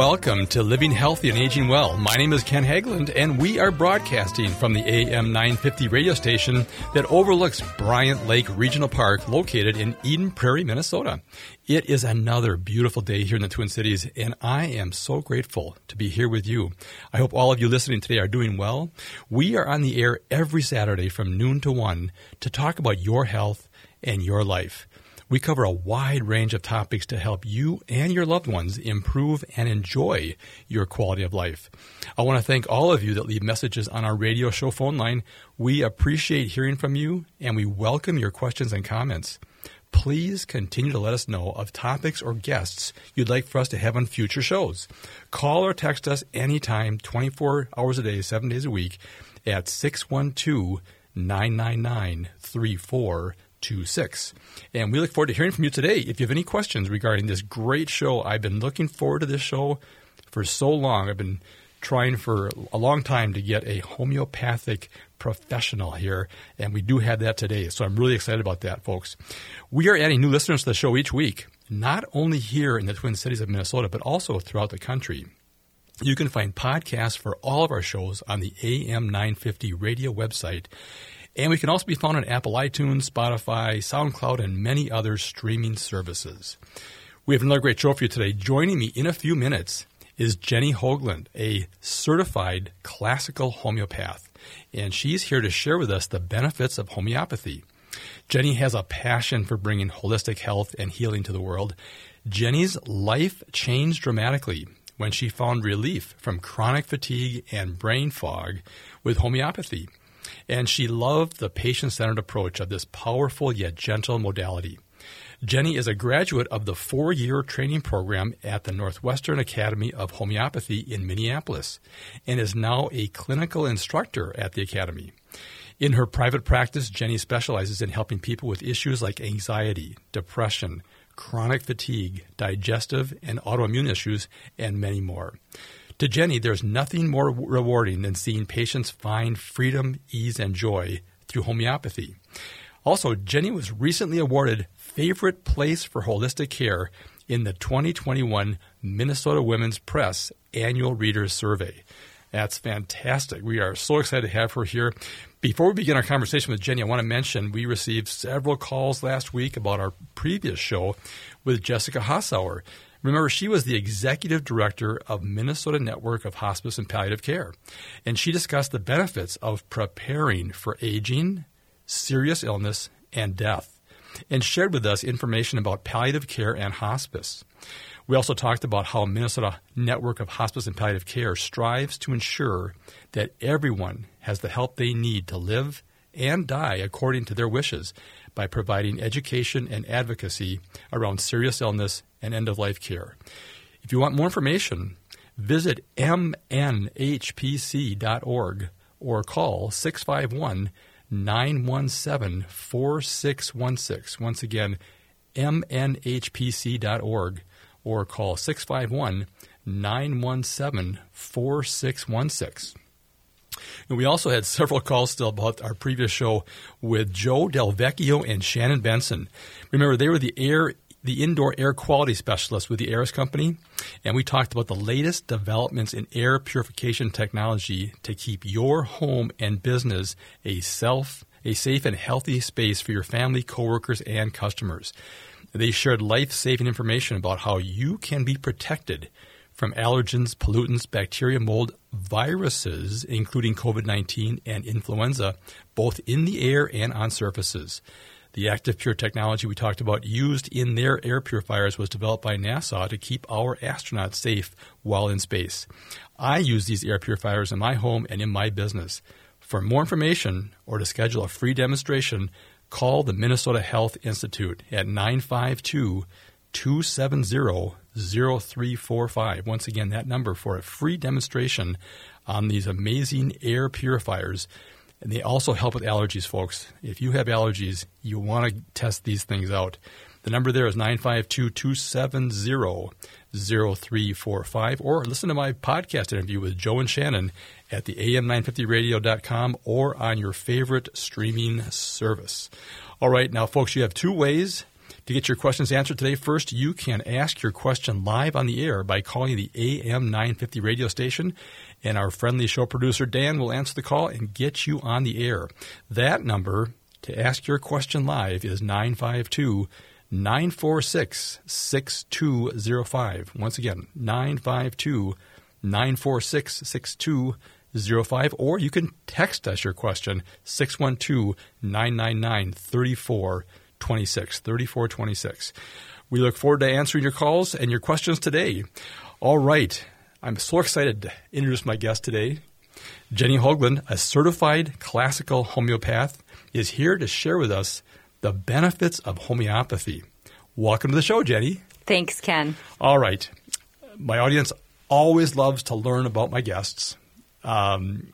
welcome to Living Healthy and Aging Well. My name is Ken Haglind, and we are broadcasting from the AM 950 radio station that overlooks Bryant Lake Regional Park, located in Eden Prairie, Minnesota. It is another beautiful day here in the Twin Cities, and I am so grateful to be here with you. I hope all of you listening today are doing well. We are on the air every Saturday from noon to 1 to talk about your health and your life. We cover a wide range of topics to help you and your loved ones improve and enjoy your quality of life. I want to thank all of you that leave messages on our radio show phone line. We appreciate hearing from you and we welcome your questions and comments. Please continue to let us know of topics or guests you'd like for us to have on future shows. Call or text us anytime, 24 hours a day, 7 days a week at 612 999 26. And we look forward to hearing from you today. If you have any questions regarding this great show, I've been looking forward to this show for so long. I've been trying for a long time to get a homeopathic professional here, and we do have that today. So I'm really excited about that, folks. We are adding new listeners to the show each week, not only here in the Twin Cities of Minnesota, but also throughout the country. You can find podcasts for all of our shows on the AM 950 radio website and we can also be found on Apple iTunes, Spotify, SoundCloud, and many other streaming services. We have another great show for you today. Joining me in a few minutes is Jennie Hoglund, a certified classical homeopath. And she's here to share with us the benefits of homeopathy. Jennie has a passion for bringing holistic health and healing to the world. Jennie's life changed dramatically when she found relief from chronic fatigue and brain fog with homeopathy and she loved the patient centered approach of this powerful yet gentle modality. Jennie is a graduate of the four year training program at the Northwestern Academy of Homeopathy in Minneapolis and is now a clinical instructor at the Academy. In her private practice, Jennie specializes in helping people with issues like anxiety, depression, chronic fatigue, digestive and autoimmune issues, and many more. To Jennie, there's nothing more rewarding than seeing patients find freedom, ease, and joy through homeopathy. Also, Jennie was recently awarded Favorite Place for Holistic Care in the 2021 Minnesota Women's Press Annual Readers Survey. That's fantastic. We are so excited to have her here. Before we begin our conversation with Jennie, I want to mention we received several calls last week about our previous show with Jessica Hausauer. Remember, she was the executive director of Minnesota Network of Hospice and Palliative Care, and she discussed the benefits of preparing for aging, serious illness, and death, and shared with us information about palliative care and hospice. We also talked about how Minnesota Network of Hospice and Palliative Care strives to ensure that everyone has the help they need to live and die according to their wishes by providing education and advocacy around serious illness and end of life care. If you want more information, visit mnhpc.org or call 651 917 4616. Once again, mnhpc.org or call 651 917 4616. And we also had several calls still about our previous show with Joe Del Vecchio and Shannon Benson. Remember, they were the air the indoor air quality specialist with the Aerus Company, and we talked about the latest developments in air purification technology to keep your home and business a self a safe and healthy space for your family, coworkers, and customers. They shared life-saving information about how you can be protected from allergens, pollutants, bacteria, mold, viruses, including COVID 19 and influenza, both in the air and on surfaces. The Active Pure technology we talked about used in their air purifiers was developed by NASA to keep our astronauts safe while in space. I use these air purifiers in my home and in my business. For more information or to schedule a free demonstration, call the Minnesota Health Institute at 952 270 0345. Once again, that number for a free demonstration on these amazing air purifiers. And they also help with allergies, folks. If you have allergies, you want to test these things out. The number there is 952 270 0345. Or listen to my podcast interview with Joe and Shannon at the am950radio.com or on your favorite streaming service. All right, now, folks, you have two ways To get your questions answered today, first, you can ask your question live on the air by calling the AM 950 radio station, and our friendly show producer, Dan, will answer the call and get you on the air. That number to ask your question live is 952 946 6205. Once again, 952 946 6205. Or you can text us your question 612 999 3426. 3426. We look forward to answering your calls and your questions today. All right. I'm so excited to introduce my guest today. Jennie Hoglund, a certified classical homeopath, is here to share with us the benefits of homeopathy. Welcome to the show, Jennie. Thanks, Ken. All right. My audience always loves to learn about my guests. Um,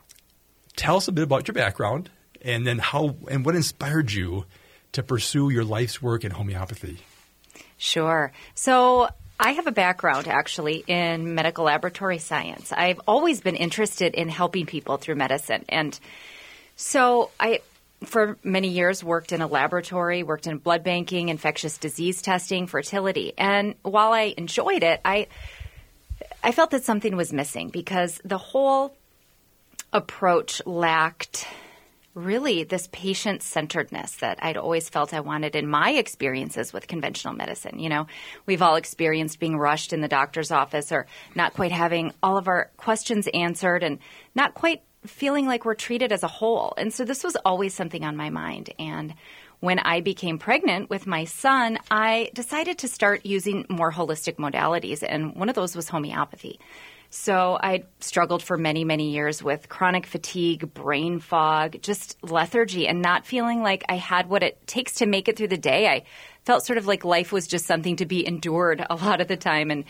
tell us a bit about your background and then how and what inspired you to pursue your life's work in homeopathy. Sure. So, I have a background actually in medical laboratory science. I've always been interested in helping people through medicine. And so I for many years worked in a laboratory, worked in blood banking, infectious disease testing, fertility. And while I enjoyed it, I I felt that something was missing because the whole approach lacked really this patient centeredness that I'd always felt I wanted in my experiences with conventional medicine. You know, we've all experienced being rushed in the doctor's office or not quite having all of our questions answered and not quite feeling like we're treated as a whole. And so this was always something on my mind. And when I became pregnant with my son, I decided to start using more holistic modalities. And one of those was homeopathy. So I struggled for many, many years with chronic fatigue, brain fog, just lethargy, and not feeling like I had what it takes to make it through the day. I felt sort of like life was just something to be endured a lot of the time and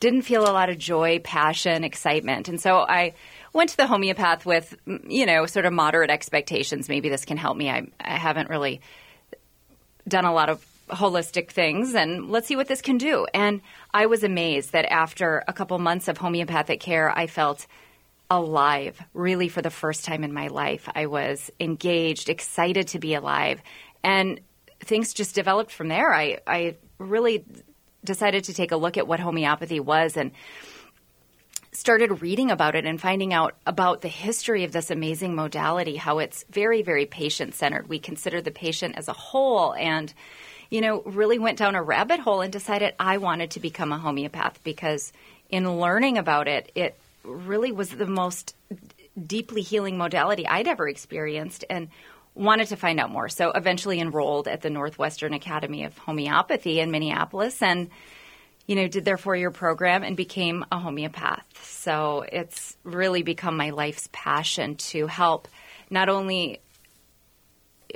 didn't feel a lot of joy, passion, excitement. And so I went to the homeopath with, you know, sort of moderate expectations. Maybe this can help me. I, I haven't really done a lot of holistic things and let's see what this can do. And I was amazed that after a couple months of homeopathic care, I felt alive, really for the first time in my life. I was engaged, excited to be alive. And things just developed from there. I, I really decided to take a look at what homeopathy was and started reading about it and finding out about the history of this amazing modality, how it's very, very patient centered. We consider the patient as a whole and, you know, really went down a rabbit hole and decided I wanted to become a homeopath because in learning about it, it really was the most deeply healing modality I'd ever experienced and wanted to find out more. So eventually enrolled at the Northwestern Academy of Homeopathy in Minneapolis and you know, did their four year program and became a homeopath. So it's really become my life's passion to help not only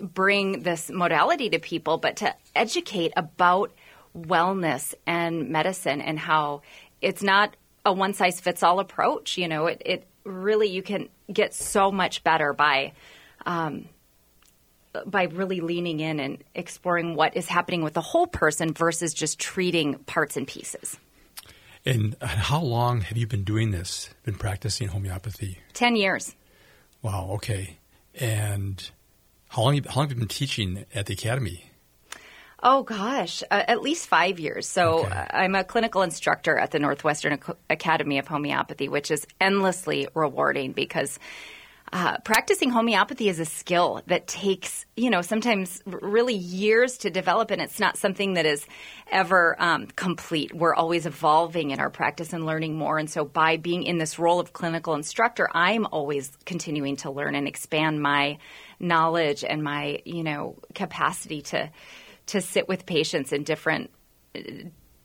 bring this modality to people, but to educate about wellness and medicine and how it's not a one size fits all approach. You know, it, it really, you can get so much better by um, by really leaning in and exploring what is happening with the whole person versus just treating parts and pieces. And how long have you been doing this? Been practicing homeopathy? Ten years. Wow. Okay. And how long? How long have you been teaching at the academy? Oh gosh, uh, at least five years. So okay. uh, I'm a clinical instructor at the Northwestern Academy of Homeopathy, which is endlessly rewarding because uh, practicing homeopathy is a skill that takes, you know, sometimes really years to develop, and it's not something that is ever um, complete. We're always evolving in our practice and learning more. And so, by being in this role of clinical instructor, I'm always continuing to learn and expand my knowledge and my, you know, capacity to to sit with patients in different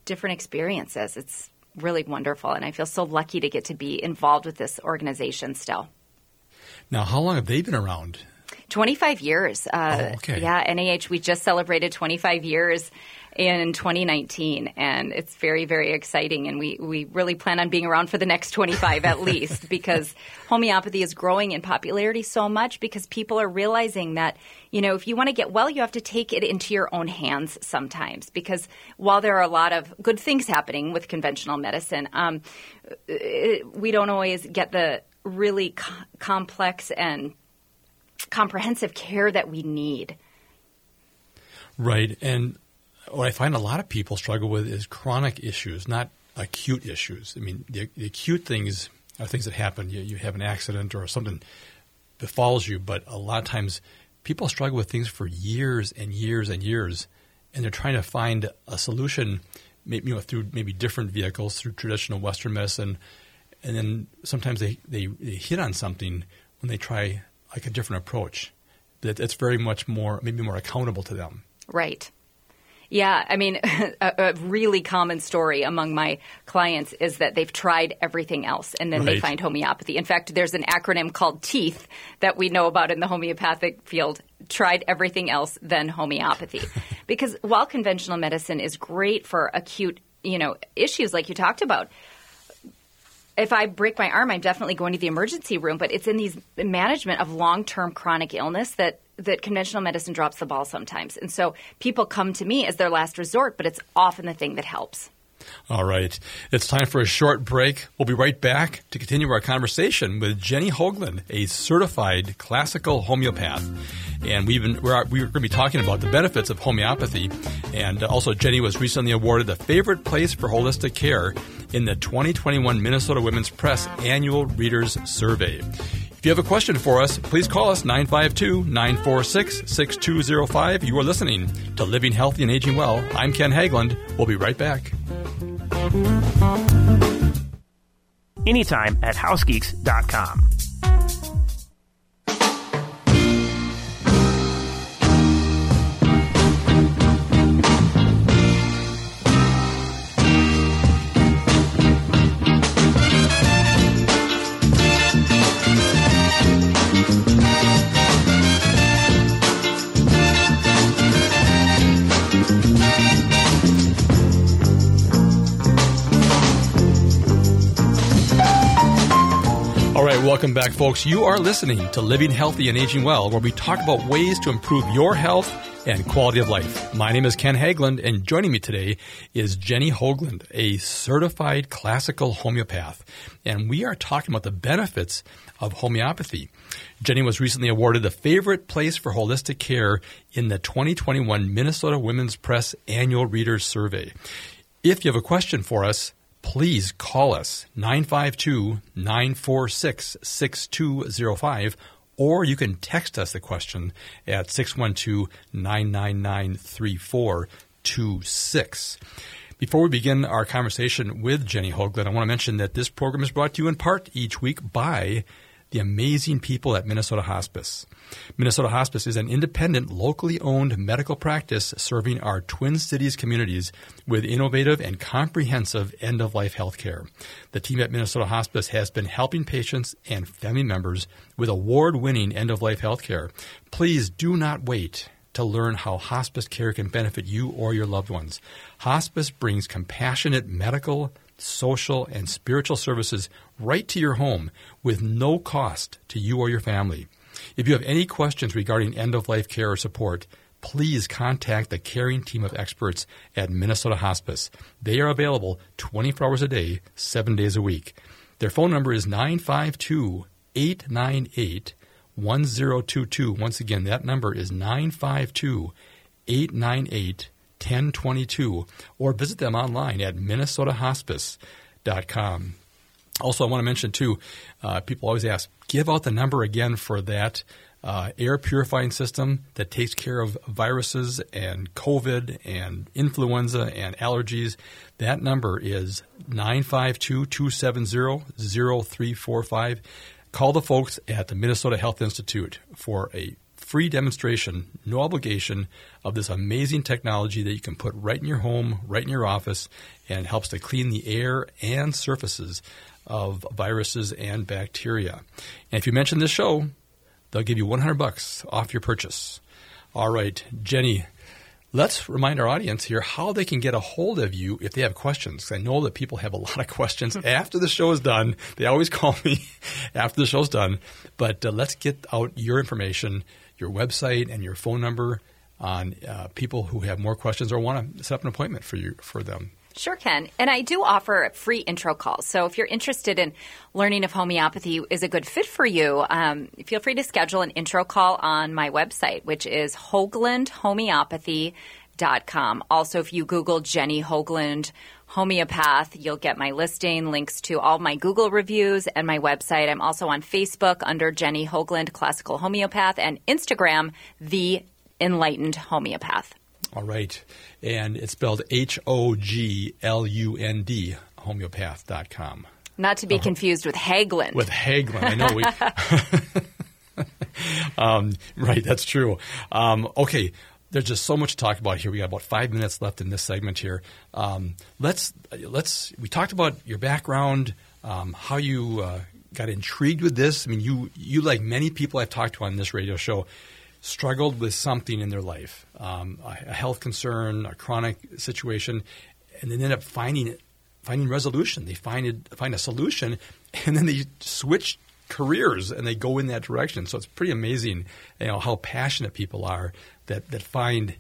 different experiences. It's really wonderful, and I feel so lucky to get to be involved with this organization still. Now, how long have they been around? 25 years. Uh, oh, okay. Yeah, NAH, we just celebrated 25 years in 2019, and it's very, very exciting. And we, we really plan on being around for the next 25 at least because homeopathy is growing in popularity so much because people are realizing that, you know, if you want to get well, you have to take it into your own hands sometimes. Because while there are a lot of good things happening with conventional medicine, um, it, we don't always get the really co- complex and comprehensive care that we need. Right. And what I find a lot of people struggle with is chronic issues, not acute issues. I mean, the, the acute things are things that happen. You, you have an accident or something befalls you, but a lot of times people struggle with things for years and years and years, and they're trying to find a solution, you know, through maybe different vehicles, through traditional Western medicine, and then sometimes they, they, they hit on something when they try like a different approach that it's very much more maybe more accountable to them. Right. Yeah, I mean, a, a, really common story among my clients is that they've tried everything else and then right. they find homeopathy. In fact, there's an acronym called TEETH that we know about in the homeopathic field tried everything else, then homeopathy. because while conventional medicine is great for acute, you know, issues like you talked about, if I break my arm, I'm definitely going to the emergency room. But it's in these management of long term chronic illness that that conventional medicine drops the ball sometimes. And so people come to me as their last resort, but it's often the thing that helps. All right. It's time for a short break. We'll be right back to continue our conversation with Jennie Hoglund, a certified classical homeopath. And we've been, we're, we're going to be talking about the benefits of homeopathy. And also, Jennie was recently awarded the favorite place for holistic care in the 2021 Minnesota Women's Press Annual Readers Survey. If you have a question for us, please call us 952 946 6205. You are listening to Living Healthy and Aging Well. I'm Ken Haglind. We'll be right back. Anytime at housegeeks.com. welcome back, folks. You are listening to Living Healthy and Aging Well, where we talk about ways to improve your health and quality of life. My name is Ken Haglind, and joining me today is Jennie Hoglund, a certified classical homeopath. And we are talking about the benefits of homeopathy. Jennie was recently awarded the favorite place for holistic care in the 2021 Minnesota Women's Press Annual Readers Survey. If you have a question for us, please call us 952 946 6205 or you can text us the question at 612 999 3426. Before we begin our conversation with Jennie Hoglund, I want to mention that this program is brought to you in part each week by the amazing people at Minnesota Hospice. Minnesota Hospice is an independent, locally owned medical practice serving our Twin Cities communities with innovative and comprehensive end of life health care. The team at Minnesota Hospice has been helping patients and family members with award winning end of life health care. Please do not wait to learn how hospice care can benefit you or your loved ones. Hospice brings compassionate medical, social, and spiritual services right to your home with no cost to you or your family. If you have any questions regarding end of life care or support, please contact the caring team of experts at Minnesota Hospice. They are available 24 hours a day, 7 days a week. Their phone number is 952 898 1022. Once again, that number is 952 898 1022 or visit them online at minnesotahospice.com. Also, I want to mention too, uh, people always ask, give out the number again for that uh, air purifying system that takes care of viruses and COVID and influenza and allergies. That number is 952 270 0345. Call the folks at the Minnesota Health Institute for a free demonstration, no obligation, of this amazing technology that you can put right in your home, right in your office, and helps to clean the air and surfaces of viruses and bacteria. And if you mention this show, they'll give you 100 bucks off your purchase. All right, Jennie, let's remind our audience here how they can get a hold of you if they have questions. I know that people have a lot of questions after the show is done. They always call me after the show's done. But uh, let's get out your information, your website, and your phone number on uh, people who have more questions or want to set up an appointment for you for them. Sure can. And I do offer free intro calls. So if you're interested in learning if homeopathy is a good fit for you, um, feel free to schedule an intro call on my website, which is Hoglund Homeopathy homeopath.com. Also, if you Google Jennie Hoglund homeopath, you'll get my listing, links to all my Google reviews, and my website. I'm also on Facebook under Jennie Hoglund Classical Homeopath and Instagram, The Enlightened Homeopath. All right. And it's spelled H O G L U N D, homeopath.com. Not to be confused with Haglund. With Haglund. I know we. um, right, that's true. Um, okay, there's just so much to talk about here. We got about five minutes left in this segment here. Um, let's let's. We talked about your background, um, how you uh, got intrigued with this. I mean, you you like many people I've talked to on this radio show struggled with something in their life, um, a, health concern, a chronic situation, and then end up finding it finding resolution. They find find a solution, and then they switch careers and they go in that direction. So it's pretty amazing, you know, how passionate people are that that find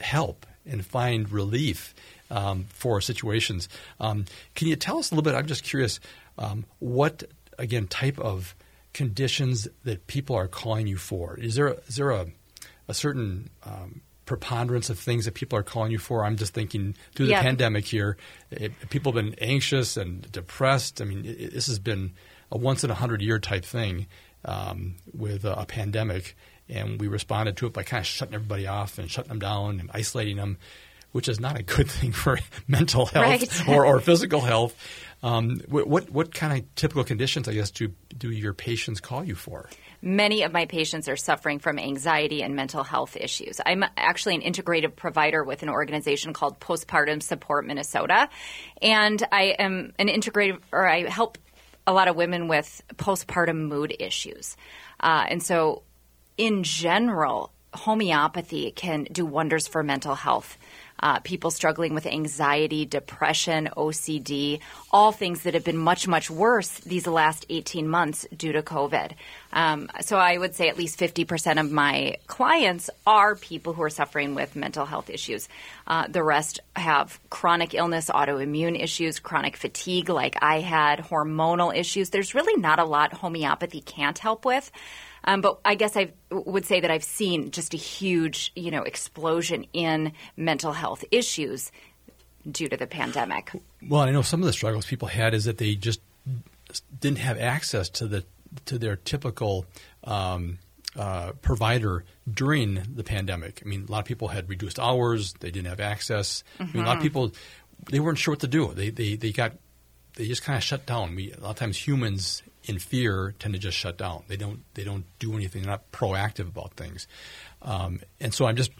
help and find relief um, for situations. Um, can you tell us a little bit? I'm just curious, um, what again type of conditions that people are calling you for? Is there is there a, a certain um, preponderance of things that people are calling you for. I'm just thinking through the pandemic here, it, people have been anxious and depressed. I mean, it, this has been a once in a hundred year type thing um, with a, a, pandemic, and we responded to it by kind of shutting everybody off and shutting them down and isolating them, which is not a good thing for mental health right. or, or physical health. Um, what what kind of typical conditions, I guess, do do your patients call you for? Many of my patients are suffering from anxiety and mental health issues. I'm actually an integrative provider with an organization called Postpartum Support Minnesota, and I am an integrative, or I help a lot of women with postpartum mood issues, uh, and so in general, homeopathy can do wonders for mental health uh, people struggling with anxiety, depression, OCD, all things that have been much, much worse these last 18 months due to COVID. Um, so I would say at least 50% of my clients are people who are suffering with mental health issues. Uh, the rest have chronic illness, autoimmune issues, chronic fatigue, like I had, hormonal issues. There's really not a lot homeopathy can't help with. Um, but I guess I would say that I've seen just a huge, you know, explosion in mental health issues due to the pandemic. Well, I know some of the struggles people had is that they just didn't have access to the to their typical um, uh, provider during the pandemic. I mean, a lot of people had reduced hours; they didn't have access. Mm-hmm. I mean, a lot of mm-hmm. people they weren't sure what to do. They they they got they just kind of shut down. We a lot of times humans in fear tend to just shut down. They don't they don't do anything. They're not proactive about things. Um, and so I'm just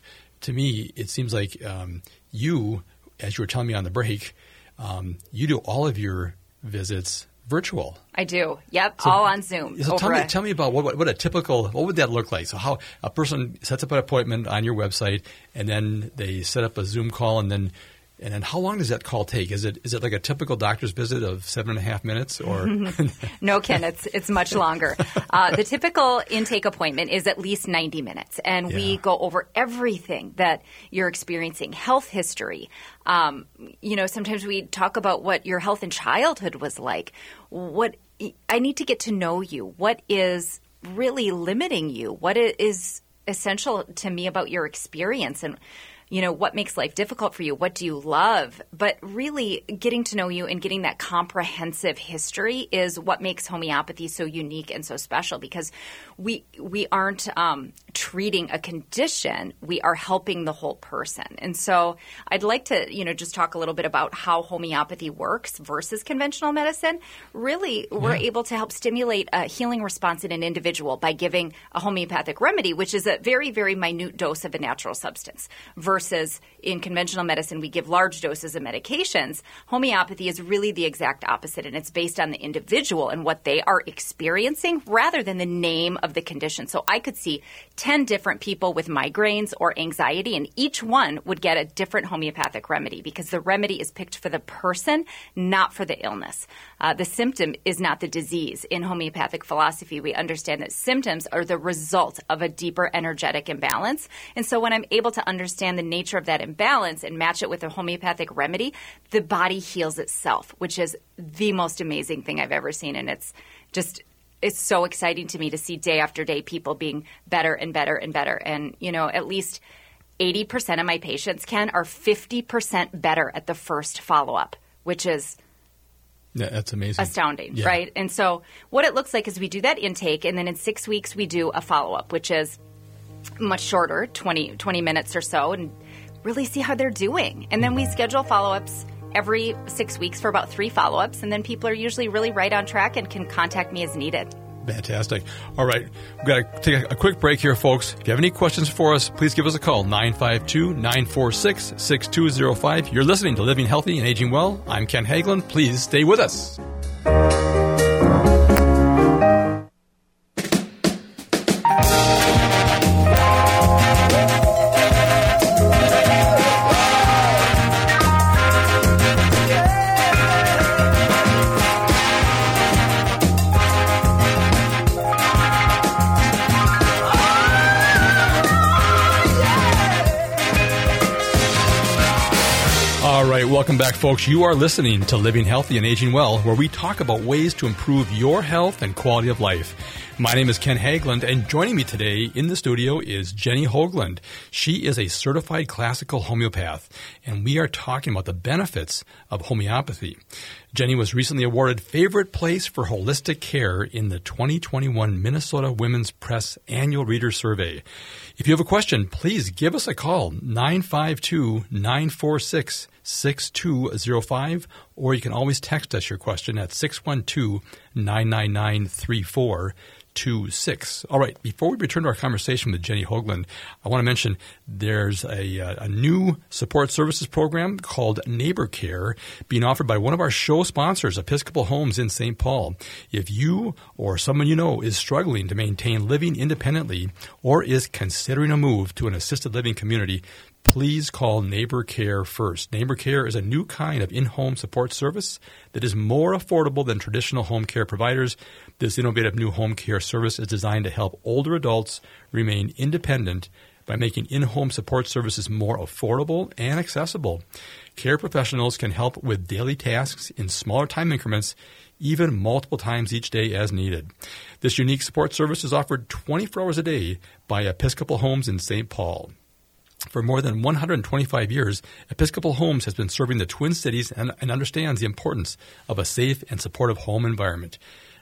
to me it seems like um, you, as you were telling me on the break, um, you do all of your visits virtual. I do. Yep, so, all on Zoom. So tell me, tell me about what, what a typical what would that look like? So how a person sets up an appointment on your website and then they set up a Zoom call and then and then how long does that call take? Is it is it like a typical doctor's visit of seven and a half minutes or No, Ken, it's it's much longer. Uh, the typical intake appointment is at least 90 minutes and yeah. we go over everything that you're experiencing, health history. Um, you know, sometimes we talk about what your health in childhood was like. What I need to get to know you. What is really limiting you? What is essential to me about your experience and you know, what makes life difficult for you? What do you love? But really getting to know you and getting that comprehensive history is what makes homeopathy so unique and so special because we we aren't um, treating a condition; we are helping the whole person. And so, I'd like to you know just talk a little bit about how homeopathy works versus conventional medicine. Really, we're able to help stimulate a healing response in an individual by giving a homeopathic remedy, which is a very very minute dose of a natural substance, versus in conventional medicine we give large doses of medications. Homeopathy is really the exact opposite, and it's based on the individual and what they are experiencing rather than the name of the condition. So I could see 10 different people with migraines or anxiety, and each one would get a different homeopathic remedy because the remedy is picked for the person, not for the illness. Uh, the symptom is not the disease. In homeopathic philosophy, we understand that symptoms are the result of a deeper energetic imbalance. And so when I'm able to understand the nature of that imbalance and match it with a homeopathic remedy, the body heals itself, which is the most amazing thing I've ever seen. And it's just it's so exciting to me to see day after day people being better and better and better. And, you know, at least 80% of my patients, Ken, are 50% better at the first follow up, which is Yeah, that's amazing. astounding, Yeah. right? And so what it looks like is we do that intake, and then in six weeks we do a follow up, which is much shorter 20, 20 minutes or so, and really see how they're doing. And then we schedule follow ups every six weeks for about three follow ups, and then people are usually really right on track and can contact me as needed. Fantastic. All right. We've got to take a, quick break here, folks. If you have any questions for us, please give us a call 952 946 6205. You're listening to Living Healthy and Aging Well. I'm Ken Haglind. Please stay with us. Welcome back, folks. You are listening to Living Healthy and Aging Well, where we talk about ways to improve your health and quality of life. My name is Ken Haglind, and joining me today in the studio is Jennie Hoglund. She is a certified classical homeopath, and we are talking about the benefits of homeopathy. Jennie was recently awarded Favorite Place for Holistic Care in the 2021 Minnesota Women's Press Annual Reader Survey. If you have a question, please give us a call, 952 946 6205, or you can always text us your question at 612 999 3426. All right, before we return to our conversation with Jennie Hoglund, I want to mention there's a, uh, a new support services program called Neighbor Care being offered by one of our show sponsors, Episcopal Homes in St. Paul. If you or someone you know is struggling to maintain living independently or is considering a move to an assisted living community, please call Neighbor Care first. Neighbor Care is a new kind of in home support service that is more affordable than traditional home care providers. This innovative new home care service is designed to help older adults remain independent by making in home support services more affordable and accessible. Care professionals can help with daily tasks in smaller time increments, even multiple times each day as needed. This unique support service is offered 24 hours a day by Episcopal Homes in St. Paul. For more than 125 years, Episcopal Homes has been serving the Twin Cities and, and, understands the importance of a safe and supportive home environment.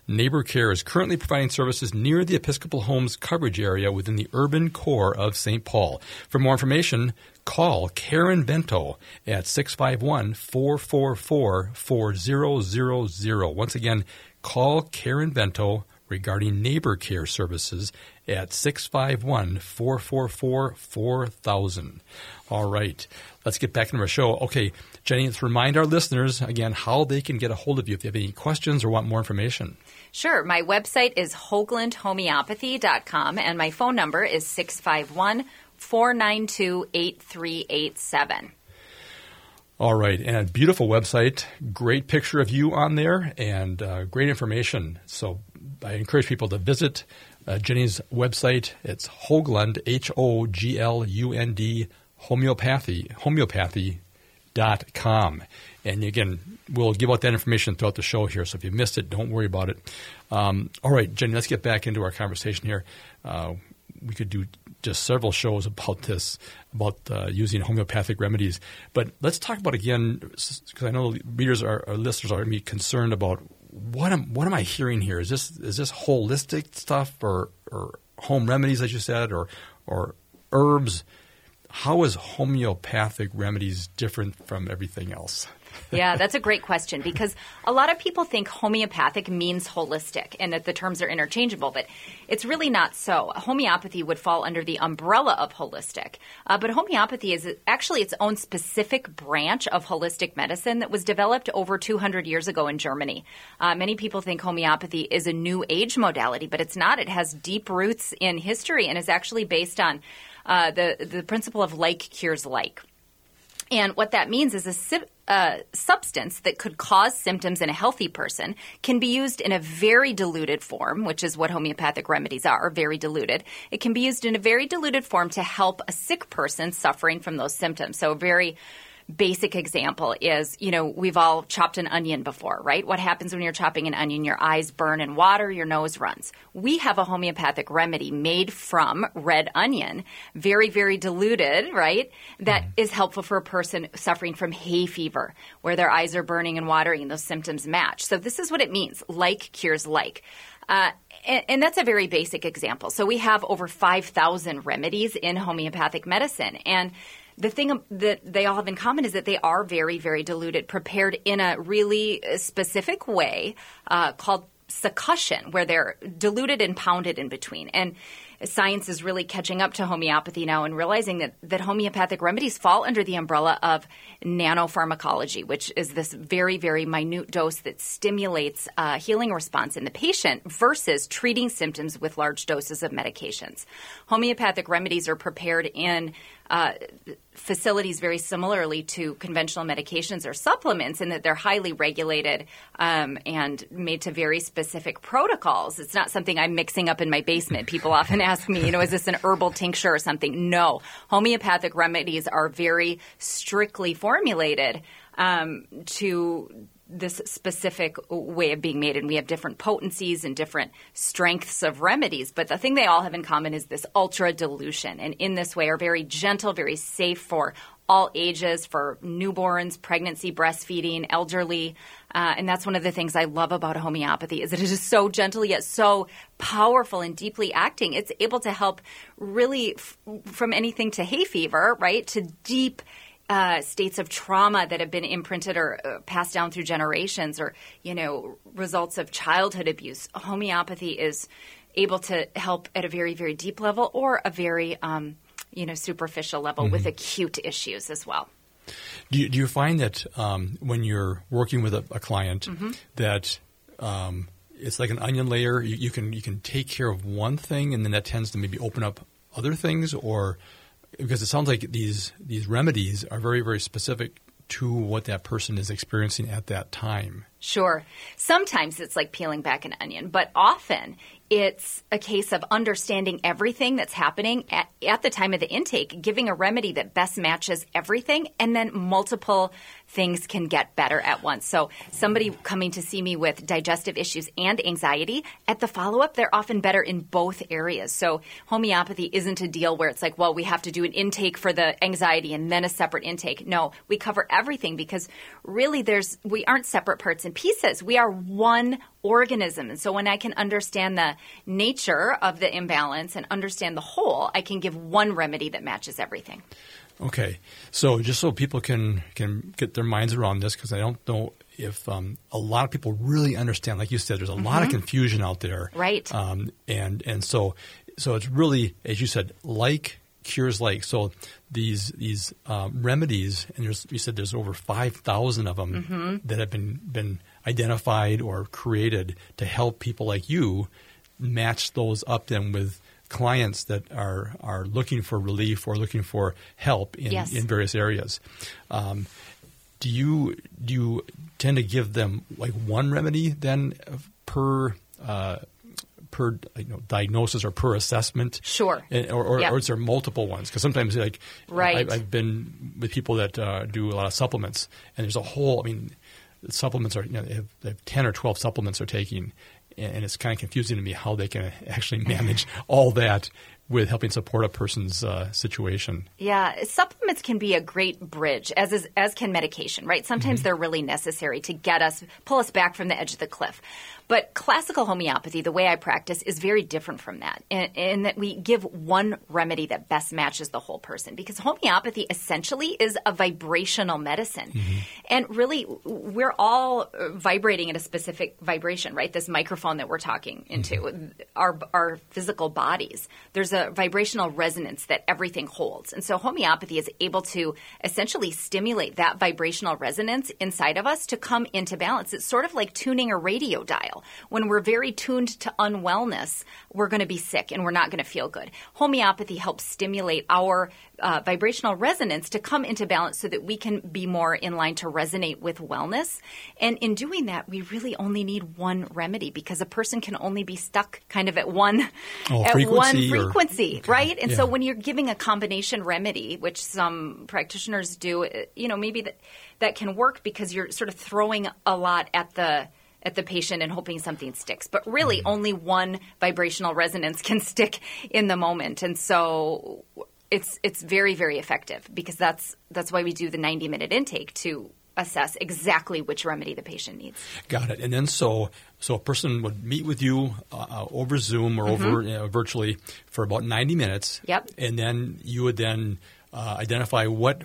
Neighbor Care is currently providing services near the Episcopal Homes coverage area within the urban core of St. Paul. For more information, call Karen Vento at 651 444 4000. Once again, call Karen Vento regarding neighbor care services at 651 444 4000. All right, let's get back into our show. Okay, Jennie, let's remind our listeners again how they can get a hold of you if they have any questions or want more information. Sure. My website is hoglundhomeopathy.com and my phone number is 651 492 8387. All right, and a beautiful website, great picture of you on there, and uh, great information. So I encourage people to visit uh, Jennie's website. It's Hoglund, H O G L U N D, homeopathy, homeopathy.com. And again, we'll give out that information throughout the show here. So if you missed it, don't worry about it. Um, all right, Jennie, let's get back into our conversation here. Uh, we could do just several shows about this, about uh, using homeopathic remedies. But let's talk about again, because I know readers or listeners are going to be concerned about what am what am I hearing here? Is this is this holistic stuff or or home remedies, as you said, or or herbs? How is homeopathic remedies different from everything else? Yeah, that's a great question because a lot of people think homeopathic means holistic and that the terms are interchangeable, but it's really not so. Homeopathy would fall under the umbrella of holistic, uh, but homeopathy is actually its own specific branch of holistic medicine that was developed over 200 years ago in Germany. Uh, many people think homeopathy is a new age modality, but it's not. It has deep roots in history and is actually based on uh, the the principle of like cures like. And what that means is a uh, substance that could cause symptoms in a healthy person can be used in a very diluted form, which is what homeopathic remedies are, very diluted. It can be used in a very diluted form to help a sick person suffering from those symptoms. So, very basic example is, you know, we've all chopped an onion before, right? What happens when you're chopping an onion? Your eyes burn and water, your nose runs. We have a homeopathic remedy made from red onion, very, very diluted, right? That mm. is helpful for a person suffering from hay fever, where their eyes are burning and watering and those symptoms match. So this is what it means. Like cures like. Uh, and, and, that's a very basic example. So we have over 5,000 remedies in homeopathic medicine. And the thing that they all have in common is that they are very, very diluted, prepared in a really specific way uh, called succussion, where they're diluted and pounded in between. And science is really catching up to homeopathy now and realizing that, that homeopathic remedies fall under the umbrella of nanopharmacology, which is this very, very minute dose that stimulates a healing response in the patient versus treating symptoms with large doses of medications. Homeopathic remedies are prepared in uh, facilities very similarly to conventional medications or supplements in that they're highly regulated um, and made to very specific protocols. It's not something I'm mixing up in my basement. People often ask me, you know, is this an herbal tincture or something? No. Homeopathic remedies are very strictly formulated um, to this specific way of being made, and we have different potencies and different strengths of remedies. But the thing they all have in common is this ultra dilution, and in this way are very gentle, very safe for all ages, for newborns, pregnancy, breastfeeding, elderly. Uh, and that's one of the things I love about homeopathy is that it is so gentle yet so powerful and deeply acting. It's able to help really f- from anything to hay fever, right, to deep uh, states of trauma that have been imprinted or uh, passed down through generations, or you know results of childhood abuse. Homeopathy is able to help at a very very deep level or a very um, you know superficial level mm-hmm. with acute issues as well. Do you, do you find that um, when you're working with a, a client mm-hmm. that um, it's like an onion layer? You, you, can you can take care of one thing, and then that tends to maybe open up other things, or because it sounds like these these remedies are very very specific to what that person is experiencing at that time. Sure. Sometimes it's like peeling back an onion, but often it's a case of understanding everything that's happening at, at, the time of the intake, giving a remedy that best matches everything, and then multiple things can get better at once. So, somebody coming to see me with digestive issues and anxiety, at the follow up, they're often better in both areas. So, homeopathy isn't a deal where it's like, well, we have to do an intake for the anxiety and then a separate intake. No, we cover everything because really there's, we aren't separate parts and pieces. We are one organism. And so when I can understand the nature of the imbalance and understand the whole, I can give one remedy that matches everything. Okay, so just so people can can get their minds around this, because I don't know if um, a lot of people really understand. Like you said, there's a mm-hmm. lot of confusion out there, right? Um, and and so so it's really, as you said, like cures like. So these these um, remedies, and you said there's over five thousand of them mm-hmm. that have been been identified or created to help people like you match those up then with clients that are are looking for relief or looking for help in, yes. in various areas. Um, do you do you tend to give them like one remedy then per uh, per you know, diagnosis or per assessment? Sure. And, or, or, yep. or, is there multiple ones? Because sometimes like right. I, have been with people that uh, do a lot of supplements, and there's a whole. I mean, supplements are you know they have, they have ten or twelve supplements they're taking, and it's kind of confusing to me how they can actually manage all that with helping support a person's uh, situation. Yeah, supplements can be a great bridge, as is, as can medication. Right? Sometimes mm-hmm. they're really necessary to get us pull us back from the edge of the cliff. But classical homeopathy, the way I practice, is very different from that in, in, that we give one remedy that best matches the whole person. Because homeopathy essentially is a vibrational medicine. Mm-hmm. And really, we're all vibrating at a specific vibration, right? This microphone that we're talking into, mm-hmm. our, our physical bodies. There's a vibrational resonance that everything holds. And so homeopathy is able to essentially stimulate that vibrational resonance inside of us to come into balance. It's sort of like tuning a radio dial. When we're very tuned to unwellness, we're going to be sick and we're not going to feel good. Homeopathy helps stimulate our uh, vibrational resonance to come into balance so that we can be more in line to resonate with wellness. And in doing that, we really only need one remedy because a person can only be stuck kind of at one oh, at frequency one frequency fancy, right? And so when you're giving a combination remedy, which some practitioners do, uh, you know, maybe that that can work because you're sort of throwing a lot at the at the patient and hoping something sticks. But really, Mm-hmm. only one vibrational resonance can stick in the moment, and so it's it's very very effective because that's that's why we do the 90 minute intake to assess exactly which remedy the patient needs. Got it. And then so so a person would meet with you uh, uh, over Zoom or over you know, virtually for about ninety minutes. Mm-hmm. Yep. And then you would then uh, identify what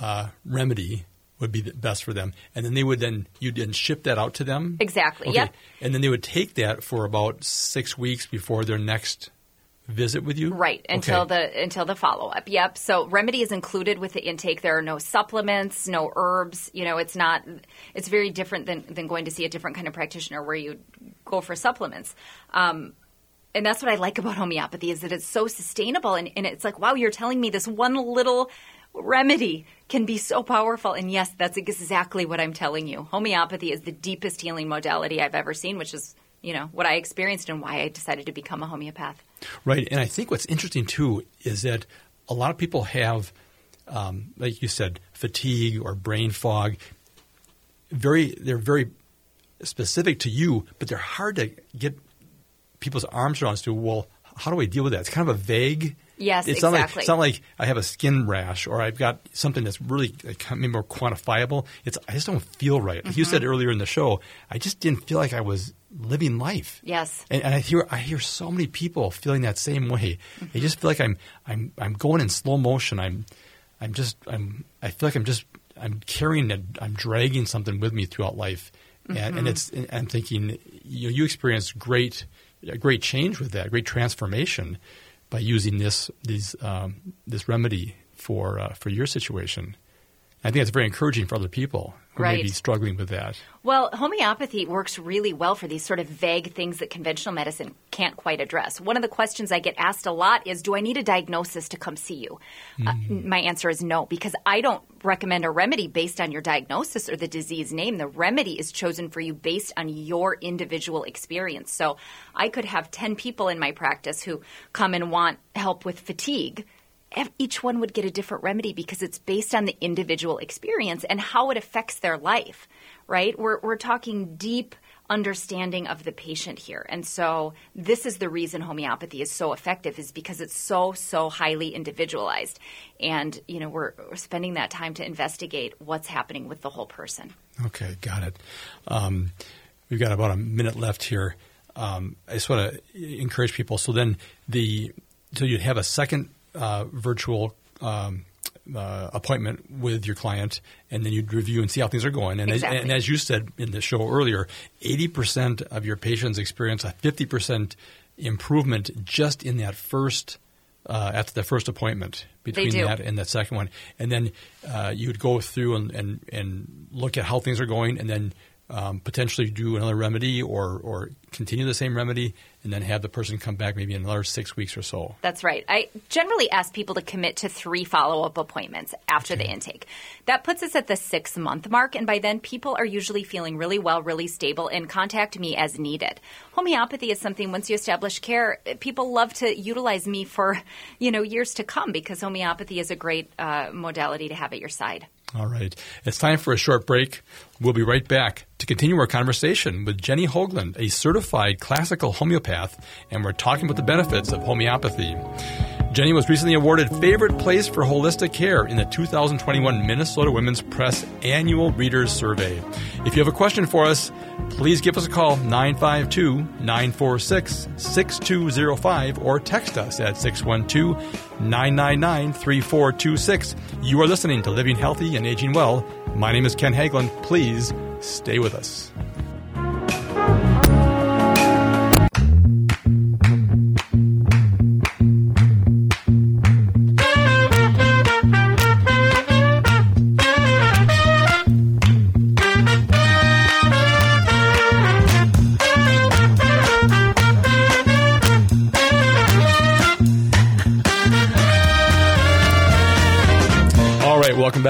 uh, remedy would be the best for them, and then they would then you'd then ship that out to them. Exactly, Okay. yep. And then they would take that for about six weeks before their next visit with you. Right until Okay. the until the follow up. Yep. So remedy is included with the intake. There are no supplements, no herbs. You know, it's not. It's very different than than going to see a different kind of practitioner where you go for supplements. Um, and that's what I like about homeopathy is that it's so sustainable and, and it's like wow you're telling me this one little remedy can be so powerful and yes that's exactly what I'm telling you homeopathy is the deepest healing modality I've ever seen which is you know what I experienced and why I decided to become a homeopath Right, and I think what's interesting too is that a lot of people have, um, like you said, fatigue or brain fog. Very, they're very specific to you, but they're hard to get people's arms around. as To well, how do I deal with that? It's kind of a vague. Yes, it's Not like, exactly. it's not like I have a skin rash or I've got something that's really maybe more quantifiable. It's I just don't feel right. Like you Mm-hmm. said earlier in the show, I just didn't feel like I was living life. Yes. And, and I hear I hear so many people feeling that same way. They just feel like I'm I'm I'm going in slow motion. I'm I'm just I'm I feel like I'm just I'm carrying it. I'm dragging something with me throughout life. And, and it's and I'm thinking you know, you experienced great great change with that, great transformation by using this these um, this remedy for uh, for your situation. I think that's very encouraging for other people Right. be struggling with that. Well, homeopathy works really well for these sort of vague things that conventional medicine can't quite address. One of the questions I get asked a lot is Do I need a diagnosis to come see you? Uh, my answer is no, because I don't recommend a remedy based on your diagnosis or the disease name. The remedy is chosen for you based on your individual experience. So I could have 10 people in my practice who come and want help with fatigue each one would get a different remedy because it's based on the individual experience and how it affects their life, right? We're, we're talking deep understanding of the patient here. And so this is the reason homeopathy is so effective is because it's so, so highly individualized. And, you know, we're, we're spending that time to investigate what's happening with the whole person. Okay, got it. Um, we've got about a minute left here. Um, I just want to encourage people. So then the so you'd have a second uh, virtual um, uh, appointment with your client, and then you'd review and see how things are going. And, Exactly. as, and as you said in the show earlier, eighty percent of your patients experience a fifty percent improvement just in that first uh, after the first appointment between that and that second one, and then uh, you would go through and, and and look at how things are going, and then um, potentially do another remedy or or continue the same remedy, and then have the person come back maybe in another six weeks or so. That's right. I generally ask people to commit to three follow up appointments after the intake. That puts us at the six month mark, and by then people are usually feeling really well, really stable, and contact me as needed. Homeopathy is something once you establish care, people love to utilize me for you know years to come because homeopathy is a great uh, modality to have at your side. All right. It's time for a short break. We'll be right back to continue our conversation with Jennie Hoglund, a certified classical homeopath, and we're talking about the benefits of homeopathy. Jennie was recently awarded Favorite Place for Holistic Care in the 2021 Minnesota Women's Press Annual Readers Survey. If you have a question for us, please give us a call 952 946 6205 or text us at 612 999 3426. You are listening to Living Healthy and Aging Well. My name is Ken Haglind. Please stay with us.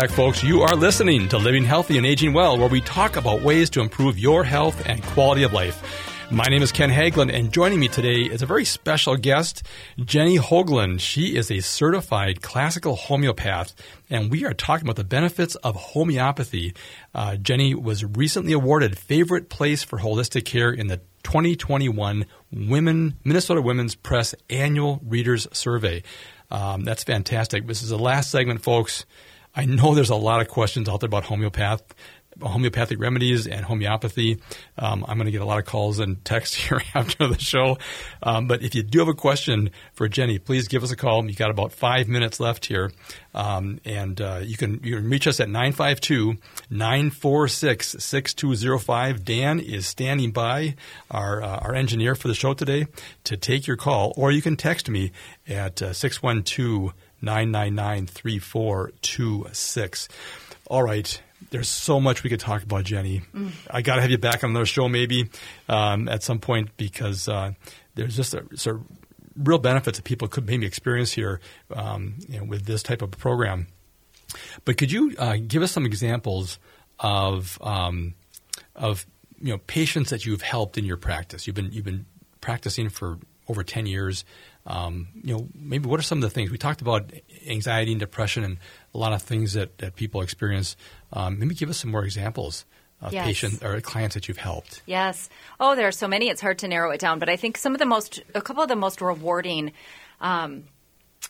Back, folks. You are listening to Living Healthy and Aging Well, where we talk about ways to improve your health and quality of life. My name is Ken Haglind, and joining me today is a very special guest, Jennie Hoglund. She is a certified classical homeopath, and we are talking about the benefits of homeopathy. Uh, Jennie was recently awarded Favorite Place for Holistic Care in the 2021 Women Minnesota Women's Press Annual Readers Survey. Um, that's fantastic. This is the last segment, folks. I know there's a lot of questions out there about homeopath homeopathic remedies and homeopathy. Um, I'm going to get a lot of calls and texts here after the show. Um, but if you do have a question for Jennie, please give us a call. You've got about five minutes left here. Um, and uh, you, can, you can reach us at 952 946 6205. Dan is standing by, our, uh, our engineer for the show today, to take your call. Or you can text me at uh, 612 999 3426. All right there's so much we could talk about, Jennie. Mm. I got to have you back on another show maybe um, at some point because uh, there's just a, a, real benefits that people could maybe experience here um, you know, with this type of program. But could you uh, give us some examples of um, of you know patients that you've helped in your practice? You've been you've been practicing for over ten years. Um, you know, maybe what are some of the things we talked about? Anxiety and depression, and a lot of things that, that people experience. Um, maybe give us some more examples of yes. patients or clients that you've helped. Yes. Oh, there are so many. It's hard to narrow it down, but I think some of the most, a couple of the most rewarding, um,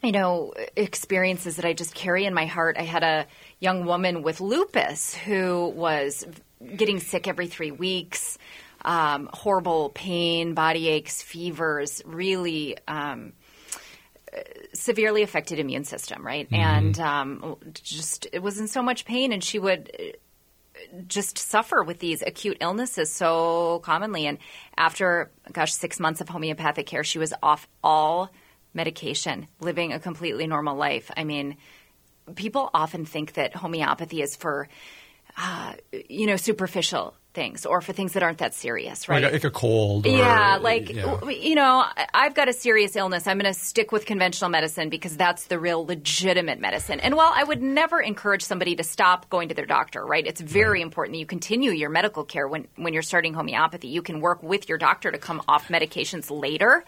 you know, experiences that I just carry in my heart. I had a young woman with lupus who was getting sick every three weeks, um, horrible pain, body aches, fevers, really. Um, severely affected immune system, right? Mm-hmm. And um, just it was in so much pain, and she would just suffer with these acute illnesses so commonly. And after, gosh, six months of homeopathic care, she was off all medication, living a completely normal life. I mean, people often think that homeopathy is for, uh, you know, superficial things or for things that aren't that serious, right? Like a, like a cold. Or, yeah, like, yeah. you know, I've got a serious illness. I'm going to stick with conventional medicine because that's the real legitimate medicine. And while I would never encourage somebody to stop going to their doctor, right? It's very right. important that you continue your medical care when, when you're starting homeopathy. You can work with your doctor to come off medications later.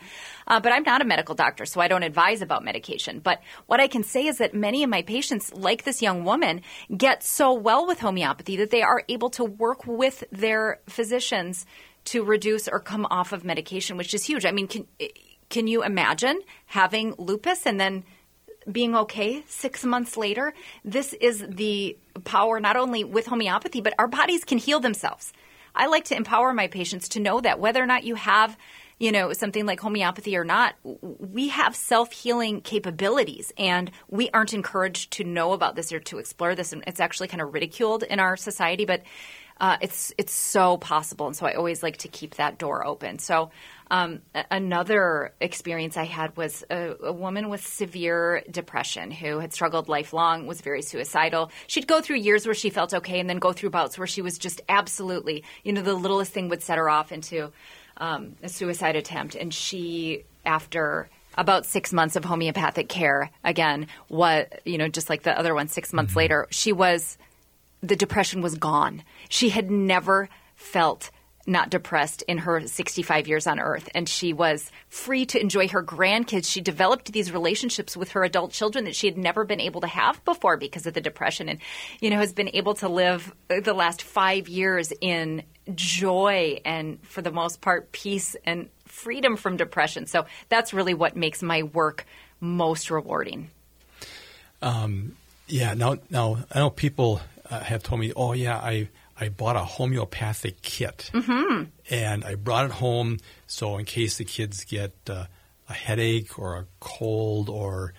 Uh, but I'm not a medical doctor, so I don't advise about medication. But what I can say is that many of my patients, like this young woman, get so well with homeopathy that they are able to work with their physicians to reduce or come off of medication, which is huge. I mean, can can you imagine having lupus and then being okay six months later? This is the power not only with homeopathy, but our bodies can heal themselves. I like to empower my patients to know that whether or not you have you know, something like homeopathy or not, we have self healing capabilities and we aren't encouraged to know about this or to explore this. And it's actually kind of ridiculed in our society, but uh, it's it's so possible. And so I always like to keep that door open. So um, another experience I had was a, a, woman with severe depression who had struggled lifelong, was very suicidal. She'd go through years where she felt okay and then go through bouts where she was just absolutely, you know, the littlest thing would set her off into um, a suicide attempt, and she, after about six months of homeopathic care, again, what you know, just like the other one, six months mm-hmm. later, she was the depression was gone. She had never felt not depressed in her 65 years on earth and she was free to enjoy her grandkids she developed these relationships with her adult children that she had never been able to have before because of the depression and you know has been able to live the last 5 years in joy and, for the most part, peace and freedom from depression. So that's really what makes my work most rewarding. Um, yeah. Now, now I know people uh, have told me, "Oh, yeah, I I bought a homeopathic kit mm-hmm. and I brought it home so in case the kids get uh, a headache or a cold or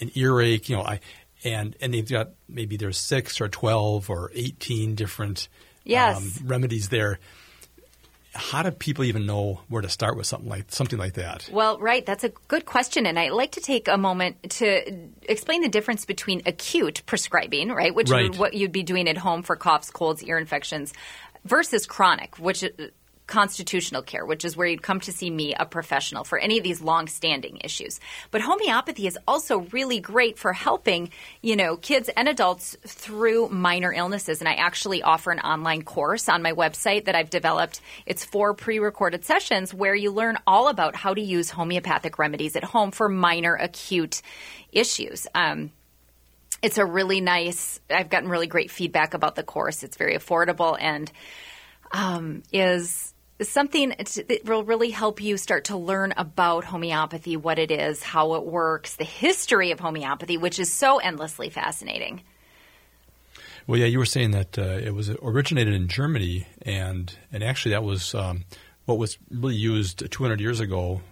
an earache, you know, I." And, and they've got maybe there's six or twelve or eighteen different yes. um, remedies there. How do people even know where to start with something like something like that? Well, right, that's a good question, and I'd like to take a moment to explain the difference between acute prescribing, right, which right. is what you'd be doing at home for coughs, colds, ear infections, versus chronic, which constitutional care, which is where you'd come to see me, a professional, for any of these long-standing issues. But homeopathy is also really great for helping, you know, kids and adults through minor illnesses. And I actually offer an online course on my website that I've developed. It's four pre-recorded sessions where you learn all about how to use homeopathic remedies at home for minor acute issues. Um, it's a really nice. I've gotten really great feedback about the course. It's very affordable and um, is something that will really help you start to learn about homeopathy, what it is, how it works, the history of homeopathy, which is so endlessly fascinating. Well, yeah, you were saying that uh, it was originated in Germany, and and actually that was um, what was really used 200 years ago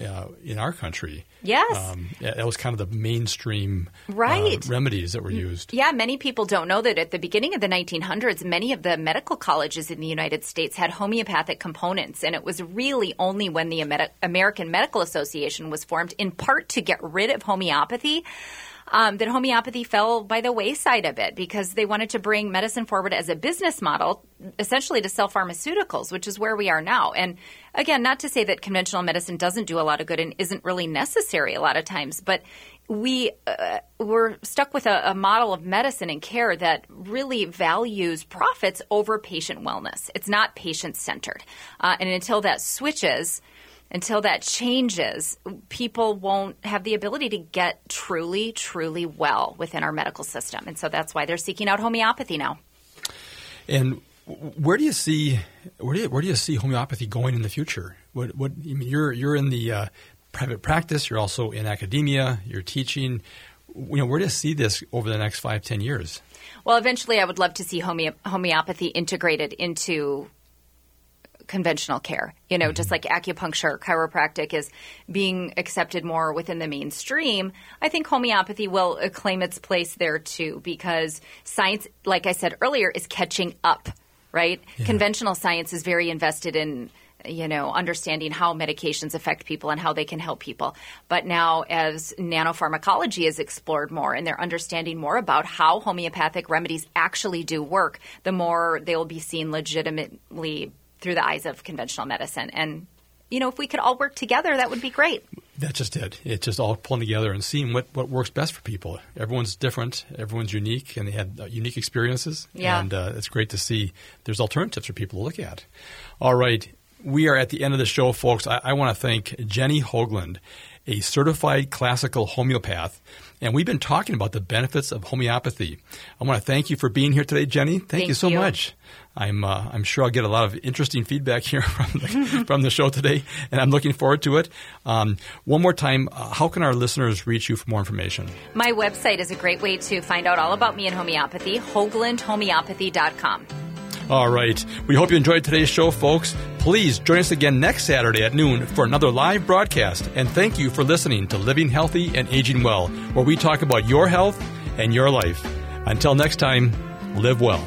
uh, in our country. Yes. Um, that was kind of the mainstream uh, right. uh, remedies that were used. Yeah, many people don't know that at the beginning of the 1900s, many of the medical colleges in the United States had homeopathic components. And it was really only when the American Medical Association was formed, in part to get rid of homeopathy um, that homeopathy fell by the wayside a bit because they wanted to bring medicine forward as a business model, essentially to sell pharmaceuticals, which is where we are now. And again, not to say that conventional medicine doesn't do a lot of good and isn't really necessary a lot of times, but we uh, we're stuck with a, a, model of medicine and care that really values profits over patient wellness. It's not patient centered, uh, and until that switches until that changes, people won't have the ability to get truly, truly well within our medical system. And so that's why they're seeking out homeopathy now. And where do you see where do you, where do you see homeopathy going in the future? What, what I mean, you're you're in the uh, private practice. You're also in academia. You're teaching. You know, where do you see this over the next five, ten years? Well, eventually, I would love to see homeopathy integrated into conventional care. You know, mm-hmm. just like acupuncture, chiropractic is being accepted more within the mainstream. I think homeopathy will claim its place there too because science, like I said earlier, is catching up, right? Yeah. Conventional science is very invested in you know, understanding how medications affect people and how they can help people. But now, as nanopharmacology is explored more and they're understanding more about how homeopathic remedies actually do work, the more they will be seen legitimately through the eyes of conventional medicine. And, you know, if we could all work together, that would be great. That's just it. It's just all pulling together and seeing what, what works best for people. Everyone's different, everyone's unique, and they had uh, unique experiences. Yeah. And uh, it's great to see there's alternatives for people to look at. All right. We are at the end of the show, folks. I, I want to thank Jennie Hoglund, a certified classical homeopath and we've been talking about the benefits of homeopathy. I want to thank you for being here today, Jennie. Thank, thank you so you. much. I'm uh, I'm sure I'll get a lot of interesting feedback here from the, from the show today, and I'm looking forward to it. Um, one more time, uh, how can our listeners reach you for more information? My website is a great way to find out all about me and homeopathy. hoglundhomeopathy.com. All right. We hope you enjoyed today's show, folks. Please join us again next Saturday at noon for another live broadcast. And thank you for listening to Living Healthy and Aging Well, where we talk about your health and your life. Until next time, live well.